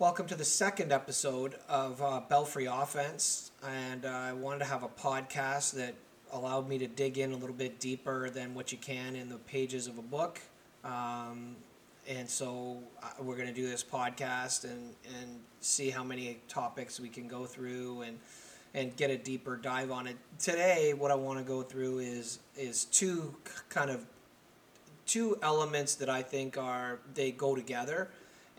Welcome to the second episode of uh, Belfry Offense. And uh, I wanted to have a podcast that allowed me to dig in a little bit deeper than what you can in the pages of a book. Um, and so uh, we're going to do this podcast and, and see how many topics we can go through and and get a deeper dive on it. Today, what I want to go through is is two kind of two elements that I think are they go together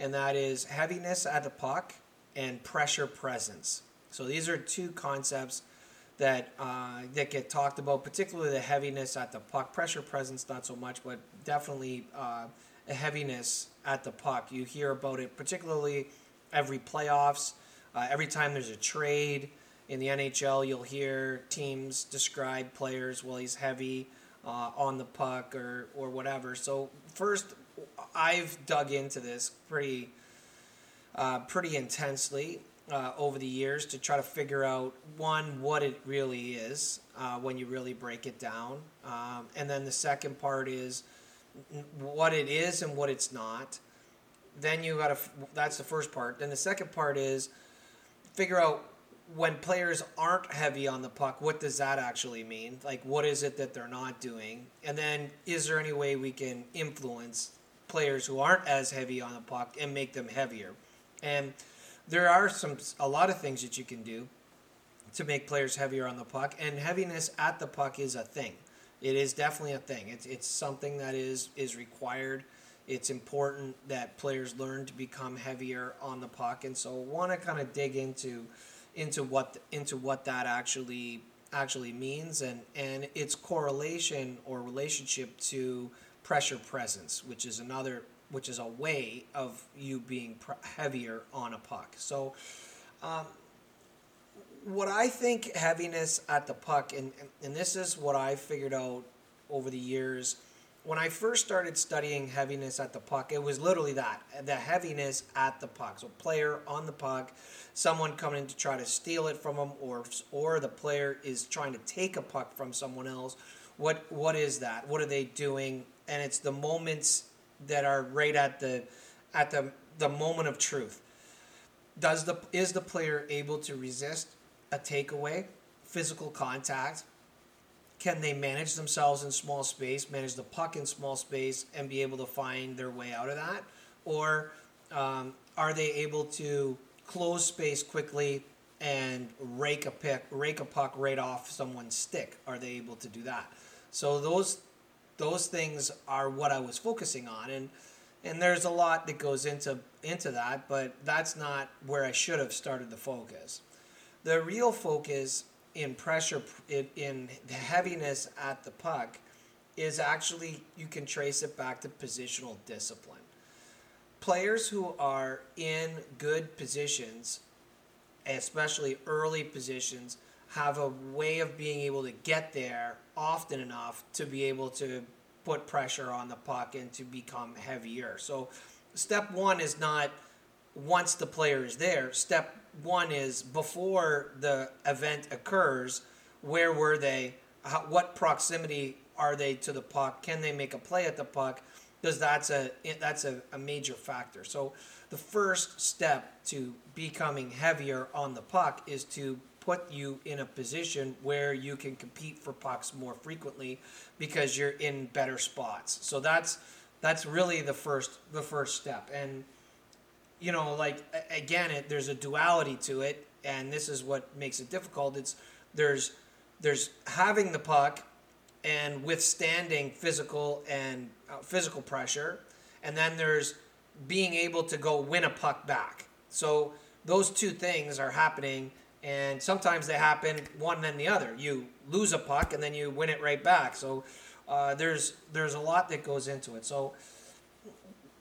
and that is heaviness at the puck and pressure presence. So these are two concepts that uh, that get talked about, particularly the heaviness at the puck. Pressure presence, not so much, but definitely uh, a heaviness at the puck. You hear about it, particularly every playoffs, uh, every time there's a trade in the NHL. You'll hear teams describe players, well, he's heavy uh, on the puck or or whatever. So first, I've dug into this pretty uh, pretty intensely uh, over the years to try to figure out one what it really is uh, when you really break it down, um, and then the second part is what it is and what it's not. Then you got to that's the first part. Then the second part is figure out when players aren't heavy on the puck, what does that actually mean? Like, what is it that they're not doing? And then, is there any way we can influence players who aren't as heavy on the puck and make them heavier. And there are some a lot of things that you can do to make players heavier on the puck, and heaviness at the puck is a thing. It is definitely a thing. It's it's something that is is required. It's important that players learn to become heavier on the puck, and so want to kind of dig into into what into what that actually actually means and and its correlation or relationship to pressure presence, which is another, which is a way of you being heavier on a puck. So, um, what I think heaviness at the puck, and, and this is what I figured out over the years. When I first started studying heaviness at the puck, it was literally that the heaviness at the puck. So, player on the puck, someone coming in to try to steal it from them, or, or the player is trying to take a puck from someone else. What, what is that? What are they doing? And it's the moments that are right at the at the the moment of truth. Does the is the player able to resist a takeaway, physical contact? Can they manage themselves in small space, manage the puck in small space, and be able to find their way out of that? Or um, are they able to close space quickly and rake a pick, rake a puck right off someone's stick? Are they able to do that? So those those things are what I was focusing on and and there's a lot that goes into into that but that's not where I should have started the focus. The real focus in pressure in, in the heaviness at the puck is actually you can trace it back to positional discipline. Players who are in good positions especially early positions have a way of being able to get there often enough to be able to put pressure on the puck and to become heavier. So, step one is not once the player is there. Step one is before the event occurs, where were they? How, what proximity are they to the puck? Can they make a play at the puck? Because that's a that's a, a major factor. So the first step to becoming heavier on the puck is to put you in a position where you can compete for pucks more frequently because you're in better spots. So that's that's really the first the first step. And you know, like again, it, there's a duality to it, and this is what makes it difficult. It's there's there's having the puck and withstanding physical and uh, physical pressure, and then there's being able to go win a puck back. So those two things are happening and sometimes they happen one then the other. You lose a puck and then you win it right back. So uh, there's there's a lot that goes into it. So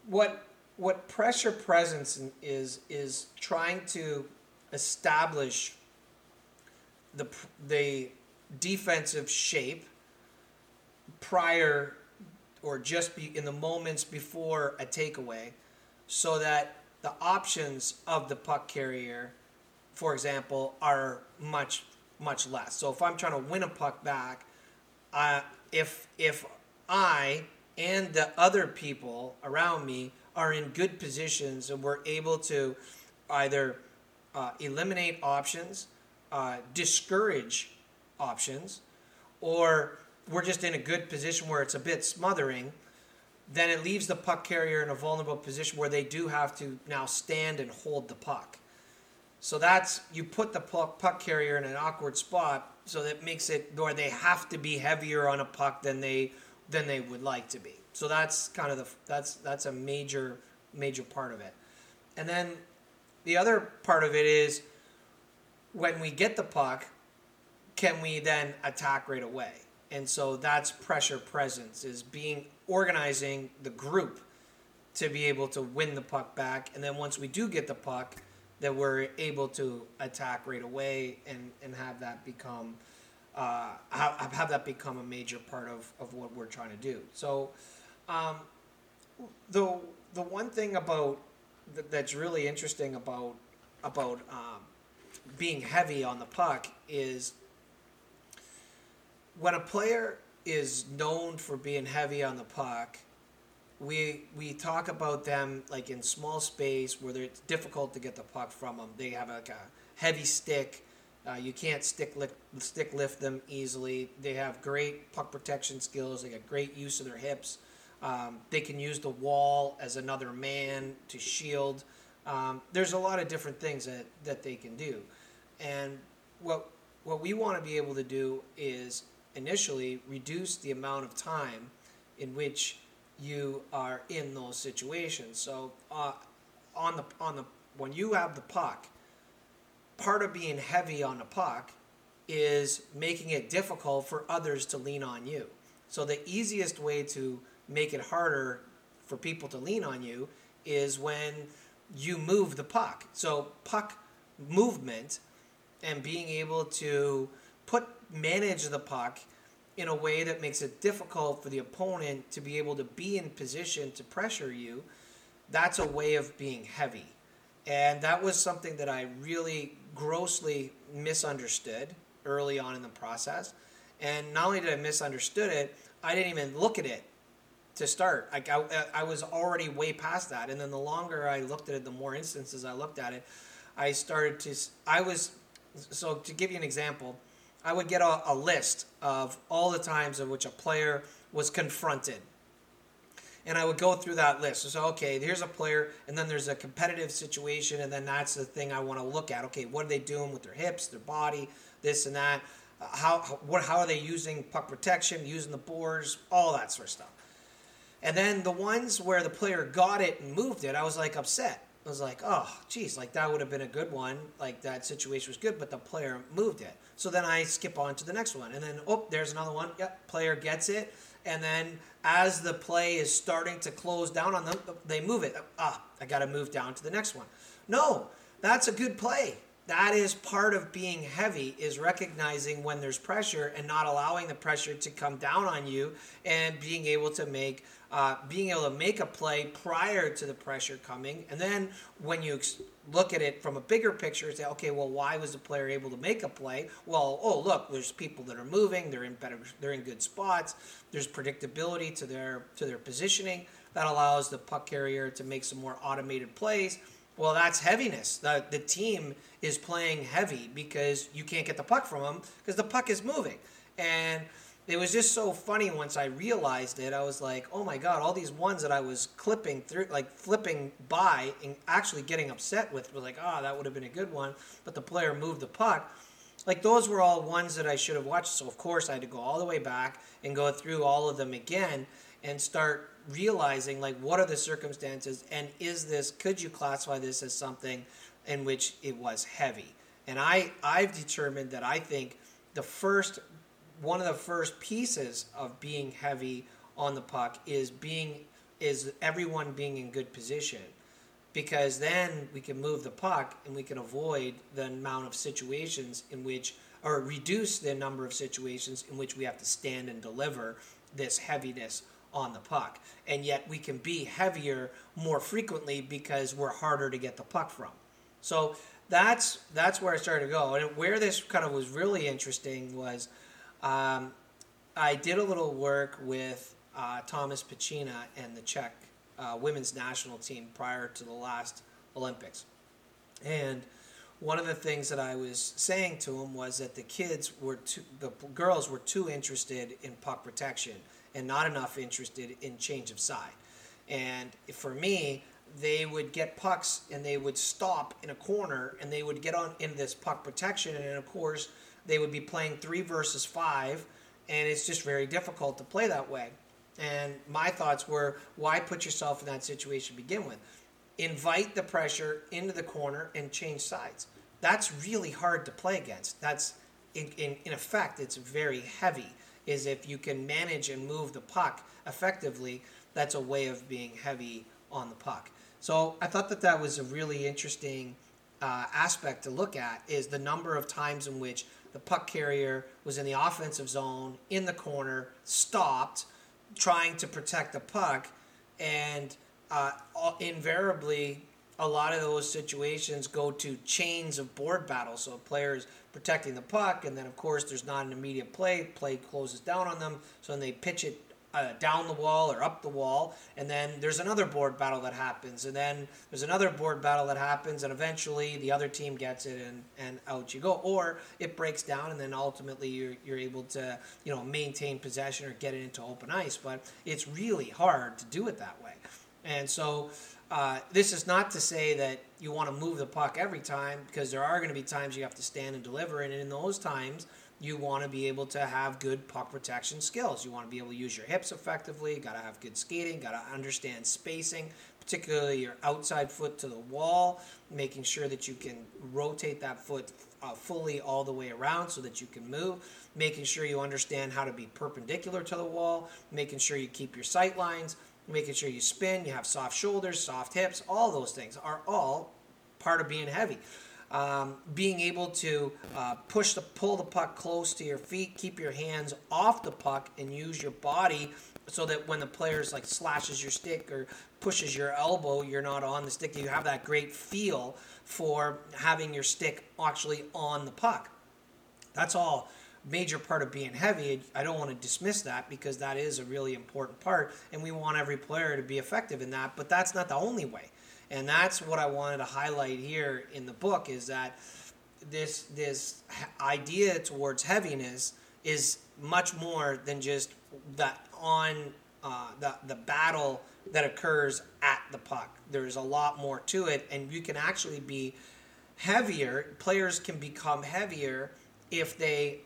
what what pressure presence is is trying to establish the the defensive shape prior or just be in the moments before a takeaway so that the options of the puck carrier for example, are much much less. So if I'm trying to win a puck back, uh, if if I and the other people around me are in good positions and we're able to either uh, eliminate options, uh, discourage options, or we're just in a good position where it's a bit smothering, then it leaves the puck carrier in a vulnerable position where they do have to now stand and hold the puck. So that's you put the puck, carrier in an awkward spot, so that makes it where they have to be heavier on a puck than they than they would like to be. So that's kind of the that's that's a major major part of it. And then the other part of it is when we get the puck, can we then attack right away? And so that's pressure presence is being organizing the group to be able to win the puck back. And then once we do get the puck, that we're able to attack right away and, and have that become uh, have, have that become a major part of, of what we're trying to do. So um, the the one thing about that's really interesting about about um, being heavy on the puck is when a player is known for being heavy on the puck, we we talk about them like in small space where it's difficult to get the puck from them. They have like a heavy stick. Uh, you can't stick lift, stick lift them easily. They have great puck protection skills. They got great use of their hips. Um, they can use the wall as another man to shield. Um, there's a lot of different things that, that they can do, and what what we want to be able to do is initially reduce the amount of time in which you are in those situations. So uh, on the on the when you have the puck, part of being heavy on the puck is making it difficult for others to lean on you. So the easiest way to make it harder for people to lean on you is when you move the puck. So puck movement and being able to put manage the puck in a way that makes it difficult for the opponent to be able to be in position to pressure you, that's a way of being heavy. And that was something that I really grossly misunderstood early on in the process. And not only did I misunderstood it, I didn't even look at it to start. Like I, I was already way past that. And then the longer I looked at it, the more instances I looked at it, I started to. I was so to give you an example. I would get a, a list of all the times in which a player was confronted. And I would go through that list. So, okay, here's a player, and then there's a competitive situation, and then that's the thing I want to look at. Okay, what are they doing with their hips, their body, this and that? Uh, how, what, how are they using puck protection, using the boards, all that sort of stuff. And then the ones where the player got it and moved it, I was like upset. I was like, oh, geez, like that would have been a good one. Like that situation was good, but the player moved it. So then I skip on to the next one. And then, oh, there's another one. Yep, player gets it. And then as the play is starting to close down on them, they move it. Ah, I got to move down to the next one. No, that's a good play. That is part of being heavy is recognizing when there's pressure and not allowing the pressure to come down on you and being able to make uh, being able to make a play prior to the pressure coming. And then when you look at it from a bigger picture, say, okay, well, why was the player able to make a play? Well, oh, look, there's people that are moving. They're in better. They're in good spots. There's predictability to their to their positioning that allows the puck carrier to make some more automated plays. Well, that's heaviness. The, the team is playing heavy because you can't get the puck from them because the puck is moving. And it was just so funny once I realized it. I was like, oh my god, all these ones that I was clipping through, like flipping by and actually getting upset with, was like, ah, oh, that would have been a good one, but the player moved the puck. Like those were all ones that I should have watched. So of course I had to go all the way back and go through all of them again and start realizing like what are the circumstances and is this could you classify this as something in which it was heavy? And I I've determined that I think the first one of the first pieces of being heavy on the puck is being is everyone being in good position because then we can move the puck and we can avoid the amount of situations in which or reduce the number of situations in which we have to stand and deliver this heaviness on the puck. And yet we can be heavier more frequently because we're harder to get the puck from. So that's that's where i started to go. And where this kind of was really interesting was um, I did a little work with uh, Thomas Pacina and the Czech uh, women's national team prior to the last Olympics. And one of the things that I was saying to him was that the kids were too, the girls were too interested in puck protection and not enough interested in change of side. And for me, they would get pucks and they would stop in a corner and they would get on in this puck protection and of course they would be playing three versus five and it's just very difficult to play that way. And my thoughts were, why put yourself in that situation to begin with? Invite the pressure into the corner and change sides. That's really hard to play against. That's in, in, in effect, it's very heavy. Is if you can manage and move the puck effectively, that's a way of being heavy on the puck. So I thought that that was a really interesting uh, aspect to look at is the number of times in which the puck carrier was in the offensive zone in the corner, stopped, trying to protect the puck, and uh, invariably a lot of those situations go to chains of board battles. So players protecting the puck, and then of course there's not an immediate play. Play closes down on them, so then they pitch it uh, down the wall or up the wall, and then there's another board battle that happens, and then there's another board battle that happens, and eventually the other team gets it, and, and out you go, or it breaks down, and then ultimately you're, you're able to you know maintain possession or get it into open ice, but it's really hard to do it that way, and so. Uh, this is not to say that you want to move the puck every time because there are going to be times you have to stand and deliver, and in those times, you want to be able to have good puck protection skills. You want to be able to use your hips effectively. Got to have good skating. Got to understand spacing, particularly your outside foot to the wall, making sure that you can rotate that foot uh, fully all the way around so that you can move. Making sure you understand how to be perpendicular to the wall. Making sure you keep your sight lines. Making sure you spin. You have soft shoulders, soft hips. All those things are all part of being heavy. Um, being able to uh, push the pull the puck close to your feet, keep your hands off the puck, and use your body so that when the player's like slashes your stick or pushes your elbow, you're not on the stick. You have that great feel for having your stick actually on the puck. That's all major part of being heavy. I don't want to dismiss that because that is a really important part, and we want every player to be effective in that. But that's not the only way. And that's what I wanted to highlight here in the book is that this this idea towards heaviness is much more than just that on uh, the the battle that occurs at the puck. There's a lot more to it, and you can actually be heavier. Players can become heavier if they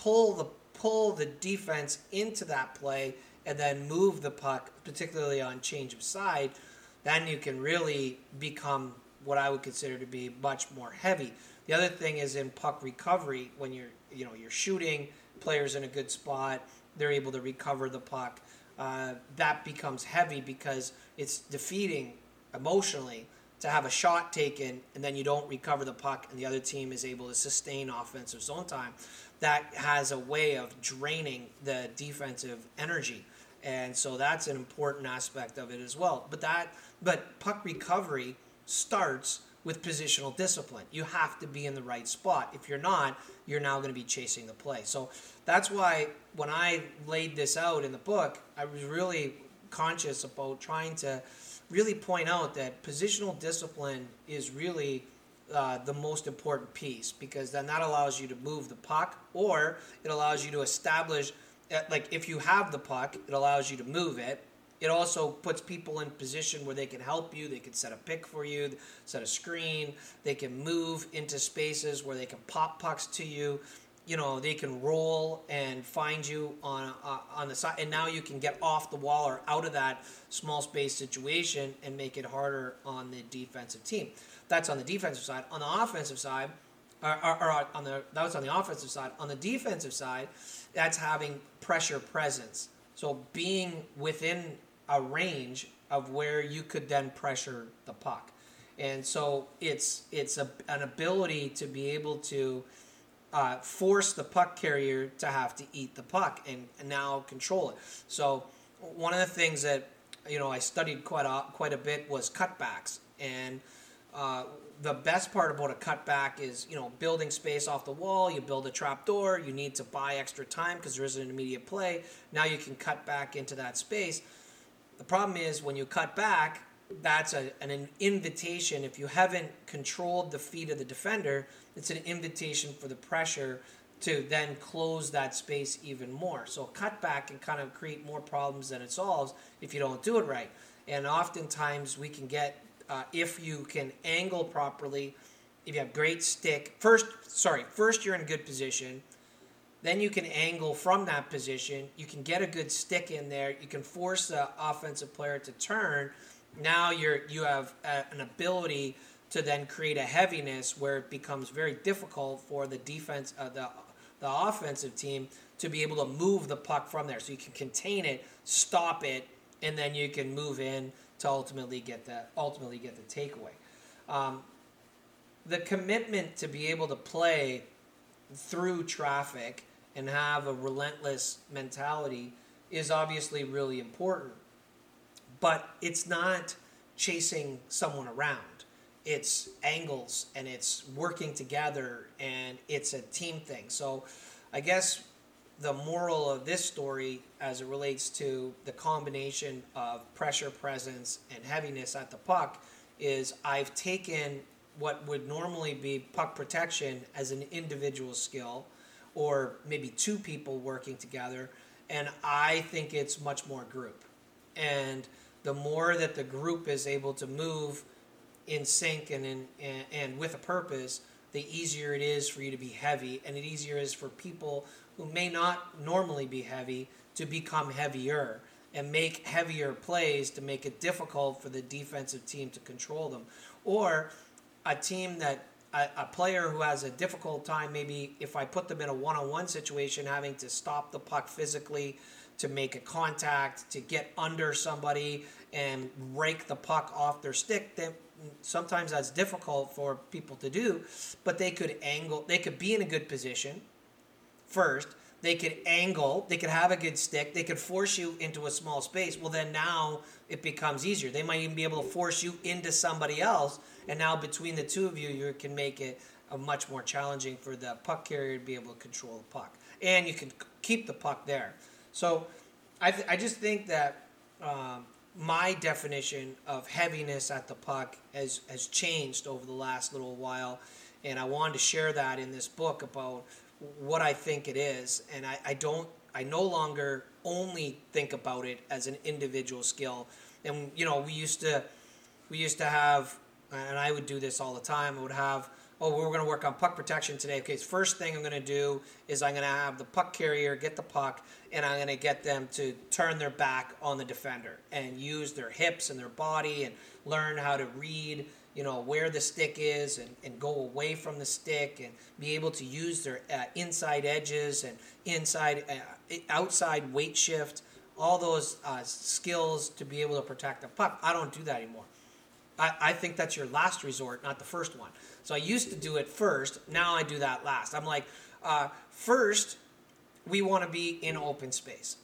pull the pull the defense into that play and then move the puck, particularly on change of side then you can really become what I would consider to be much more heavy. The other thing is in puck recovery when you're you know you're shooting players in a good spot, they're able to recover the puck. Uh, that becomes heavy because it's defeating emotionally to have a shot taken and then you don't recover the puck and the other team is able to sustain offensive zone time. That has a way of draining the defensive energy. And so that's an important aspect of it as well. But that but puck recovery starts with positional discipline. You have to be in the right spot. If you're not, you're now going to be chasing the play. So that's why when I laid this out in the book, I was really conscious about trying to really point out that positional discipline is really uh, the most important piece because then that allows you to move the puck or it allows you to establish uh, like if you have the puck it allows you to move it it also puts people in position where they can help you. They can set a pick for you, set a screen. They can move into spaces where they can pop pucks to you. You know, they can roll and find you on uh, on the side, and now you can get off the wall or out of that small space situation and make it harder on the defensive team. That's on the defensive side. On the offensive side, or, or, or on the that was on the offensive side. On the defensive side, that's having pressure presence. So being within a range of where you could then pressure the puck. And so it's it's a, an ability to be able to uh, force the puck carrier to have to eat the puck and, and, now control it. So one of the things that you know I studied quite a, quite a bit was cutbacks, and uh, the best part about a cutback is you know building space off the wall. You build a trap door. You need to buy extra time because there isn't an immediate play. Now you can cut back into that space the problem is when you cut back, that's a, an invitation. If you haven't controlled the feet of the defender, it's an invitation for the pressure to then close that space even more. So cut back can kind of create more problems than it solves if you don't do it right. And oftentimes we can get, uh, if you can angle properly, if you have great stick, first, sorry, first you're in good position. Then you can angle from that position. You can get a good stick in there. You can force the offensive player to turn. Now you're you have a, an ability to then create a heaviness where it becomes very difficult for the defense, uh, the the offensive team to be able to move the puck from there. So you can contain it, stop it, and then you can move in to ultimately get that ultimately get the takeaway. Um, the commitment to be able to play through traffic and have a relentless mentality is obviously really important. But it's not chasing someone around. It's angles and it's working together and it's a team thing. So I guess the moral of this story as it relates to the combination of pressure presence and heaviness at the puck is I've taken what would normally be puck protection as an individual skill or maybe two people working together and i think it's much more group and the more that the group is able to move in sync and in and, and with a purpose the easier it is for you to be heavy and it easier is for people who may not normally be heavy to become heavier and make heavier plays to make it difficult for the defensive team to control them. Or a team that a, a, player who has a difficult time, maybe if I put them in a one on one situation, having to stop the puck physically, to make a contact, to get under somebody and rake the puck off their stick, then sometimes that's difficult for people to do. But they could angle, they could be in a good position first. They could angle, they could have a good stick, they could force you into a small space. Well, then now it becomes easier. They might even be able to force you into somebody else and now between the two of you, you can make it a much more challenging for the puck carrier to be able to control the puck, and you can keep the puck there. So, I th- I just think that. Um, my definition of heaviness at the puck has, has changed over the last little while, and I wanted to share that in this book about what I think it is. And I, I don't, I no longer only think about it as an individual skill. And you know, we used to, we used to have and I would do this all the time. I would have, oh, we're going to work on puck protection today. Okay, first thing I'm going to do is I'm going to have the puck carrier get the puck, and I'm going to get them to turn their back on the defender and use their hips and their body and learn how to read, you know, where the stick is and, and go away from the stick and be able to use their uh, inside edges and inside, uh, outside weight shift, all those uh, skills to be able to protect the puck. I don't do that anymore. I, I think that's your last resort, not the first one. So I used to do it first. Now I do that last. I'm like, uh, first, we want to be in open space.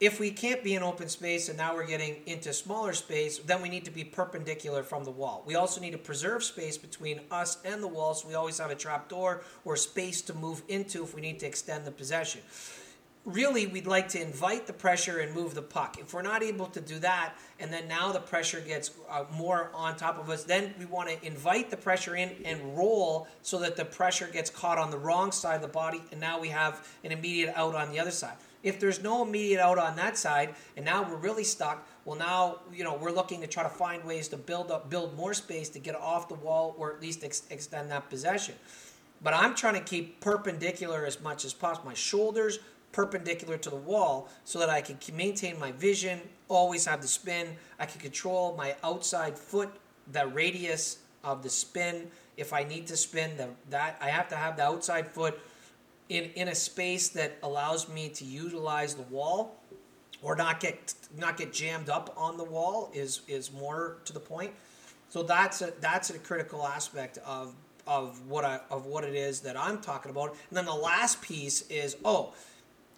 If we can't be in open space and now we're getting into smaller space, then we need to be perpendicular from the wall. We also need to preserve space between us and the wall so we always have a trap door or space to move into if we need to extend the possession really we'd like to invite the pressure and move the puck. If we're not able to do that, and then now the pressure gets uh, more on top of us, then we want to invite the pressure in and roll so that the pressure gets caught on the wrong side of the body, and now we have an immediate out on the other side. If there's no immediate out on that side, and now we're really stuck, well, now you know we're looking to try to find ways to build up, build more space to get off the wall, or at least ex- extend that possession. But I'm trying to keep perpendicular as much as possible. My shoulders, perpendicular to the wall so that I can maintain my vision, always have the spin. I can control my outside foot, the radius of the spin. If I need to spin the, that, I have to have the outside foot in, in a space that allows me to utilize the wall or not get not get jammed up on the wall is is more to the point. So that's a that's a critical aspect of of what I of what it is that I'm talking about. And then the last piece is oh,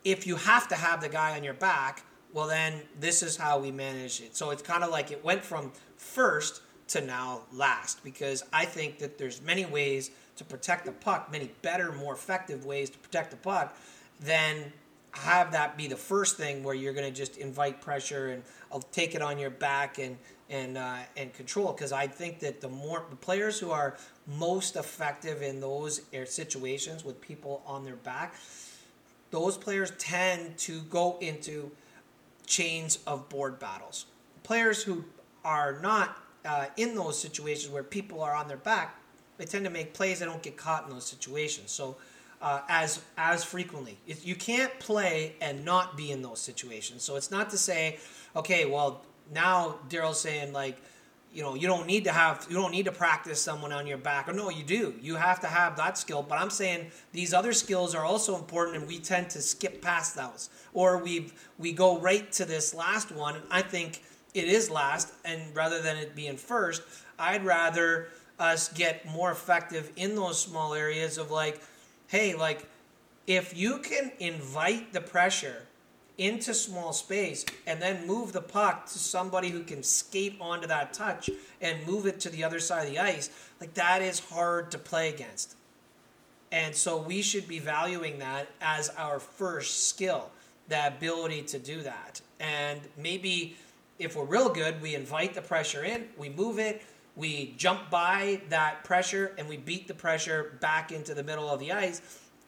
if you have to have the guy on your back, well, then this is how we manage it. So it's kind of like it went from first to now last because I think that there's many ways to protect the puck, many better, more effective ways to protect the puck than have that be the first thing where you're going to just invite pressure and I'll take it on your back and and uh, and control because I think that the more the players who are most effective in those situations with people on their back, those players tend to go into chains of board battles. Players who are not uh, in those situations where people are on their back, they tend to make plays. They don't get caught in those situations. So uh, as as frequently. You can't play and not be in those situations. So it's not to say, okay, well now Darryl's saying like, you know, you don't need to have you don't need to practice someone on your back. Or no, you do. You have to have that skill. But I'm saying these other skills are also important, and we tend to skip past those, or we we go right to this last one. And I think it is last, and rather than it being first, I'd rather us get more effective in those small areas of like hey, like if you can invite the pressure into small space and then move the puck to somebody who can skate onto that touch and move it to the other side of the ice, like that is hard to play against. And so we should be valuing that as our first skill, the ability to do that. And maybe if we're real good, we invite the pressure in, we move it, we jump by that pressure and we beat the pressure back into the middle of the ice.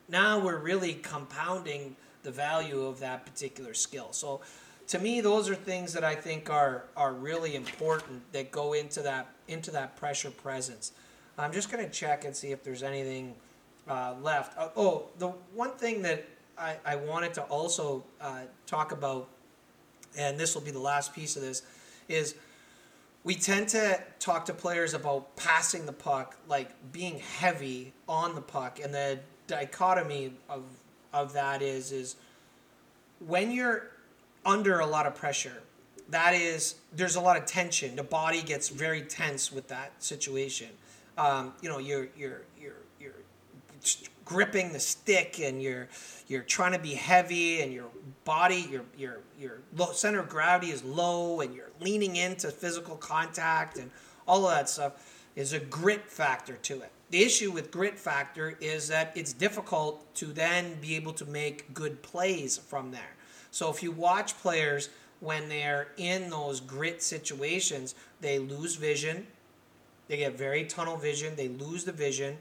Now we're really compounding the value of that particular skill. So to me those are things that I think are are really important that go into that into that pressure presence. I'm just going to check and see if there's anything uh, left. Uh, oh, the one thing that I, I wanted to also uh, talk about, and this will be the last piece of this, is we tend to talk to players about passing the puck, like being heavy on the puck, and the dichotomy of of that is is when you're under a lot of pressure, that is there's a lot of tension. The body gets very tense with that situation. Um, you know, you're you're you're you're gripping the stick and you're you're trying to be heavy and your body your your your center of gravity is low and you're leaning into physical contact and all of that stuff is a grit factor to it the issue with grit factor is that it's difficult to then be able to make good plays from there. So if you watch players when they're in those grit situations they lose vision they get very tunnel vision they lose the vision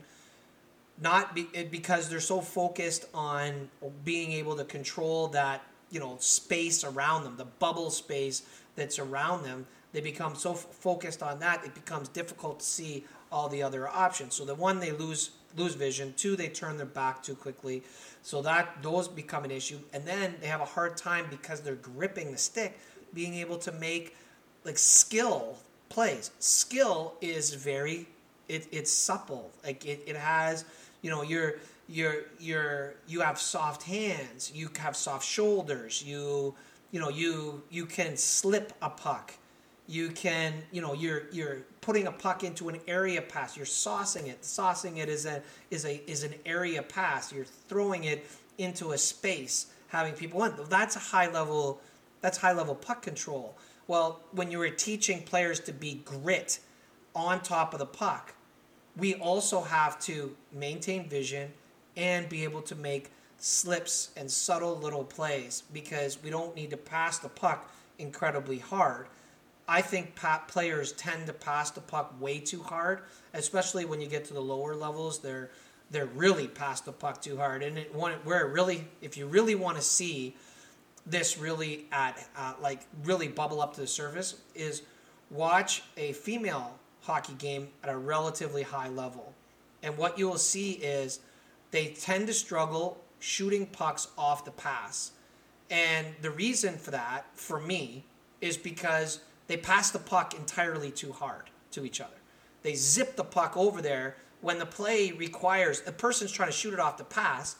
not be, because they're so focused on being able to control that you know space around them the bubble space that's around them they become so f- focused on that it becomes difficult to see all the other options. So the one they lose lose vision. Two they turn their back too quickly. So that those become an issue. And then they have a hard time because they're gripping the stick being able to make like skill plays. Skill is very it, it's supple. Like it, it has you know you're you're you're you have soft hands. You have soft shoulders. You you know you you can slip a puck you can you know you're you're putting a puck into an area pass. You're saucing it. Saucing it is a is a is an area pass. You're throwing it into a space having people in. That's a high level that's high level puck control. Well when you were teaching players to be grit on top of the puck we also have to maintain vision and be able to make slips and subtle little plays because we don't need to pass the puck incredibly hard. I think players tend to pass the puck way too hard, especially when you get to the lower levels. They're they're really pass the puck too hard, and it, where it really, if you really want to see this really at uh, like really bubble up to the surface, is watch a female hockey game at a relatively high level. And what you will see is they tend to struggle shooting pucks off the pass. And the reason for that, for me, is because they pass the puck entirely too hard to each other. They zip the puck over there when the play requires the person's trying to shoot it off the pass.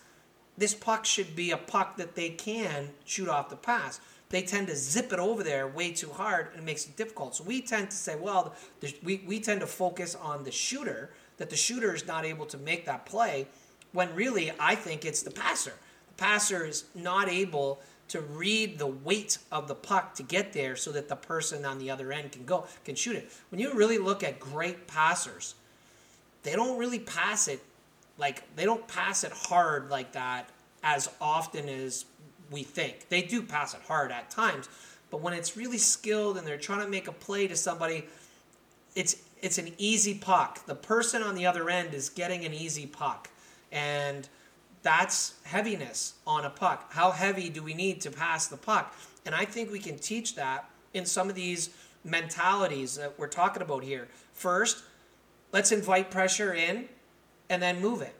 This puck should be a puck that they can shoot off the pass they tend to zip it over there way too hard and it makes it difficult. So we tend to say, well, we, we tend to focus on the shooter, that the shooter is not able to make that play, when really I think it's the passer. The passer is not able to read the weight of the puck to get there so that the person on the other end can go, can shoot it. When you really look at great passers, they don't really pass it like they don't pass it hard like that as often as we think. They do pass it hard at times, but when it's really skilled and they're trying to make a play to somebody, it's it's an easy puck. The person on the other end is getting an easy puck. And that's heaviness on a puck. How heavy do we need to pass the puck? And I think we can teach that in some of these mentalities that we're talking about here. First, let's invite pressure in and then move it.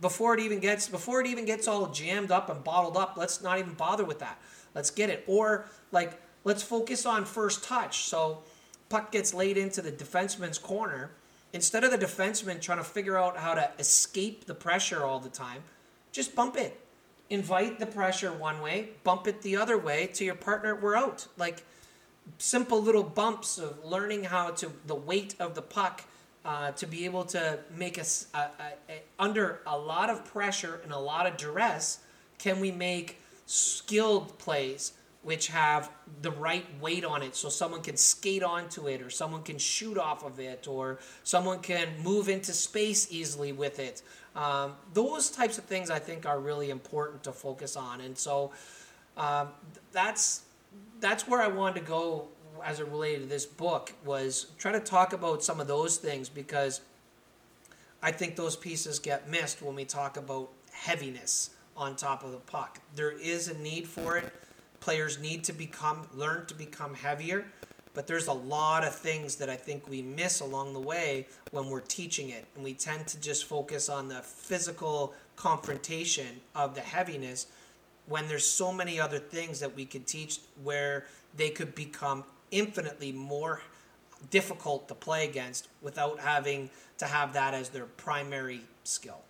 Before it even gets before it even gets all jammed up and bottled up, let's not even bother with that. Let's get it. Or like let's focus on first touch. So puck gets laid into the defenseman's corner. Instead of the defenseman trying to figure out how to escape the pressure all the time, just bump it. Invite the pressure one way, bump it the other way to your partner. We're out. Like simple little bumps of learning how to the weight of the puck uh, to be able to make us under a lot of pressure and a lot of duress. Can we make skilled plays which have the right weight on it. So someone can skate onto it or someone can shoot off of it or someone can move into space easily with it. Um, those types of things i think are really important to focus on. And so um, that's that's where i wanted to go as it related to this book was try to talk about some of those things because i think those pieces get missed when we talk about heaviness on top of the puck. There is a need for it players need to become learn to become heavier but there's a lot of things that I think we miss along the way when we're teaching it and we tend to just focus on the physical confrontation of the heaviness when there's so many other things that we could teach where they could become infinitely more difficult to play against without having to have that as their primary skill.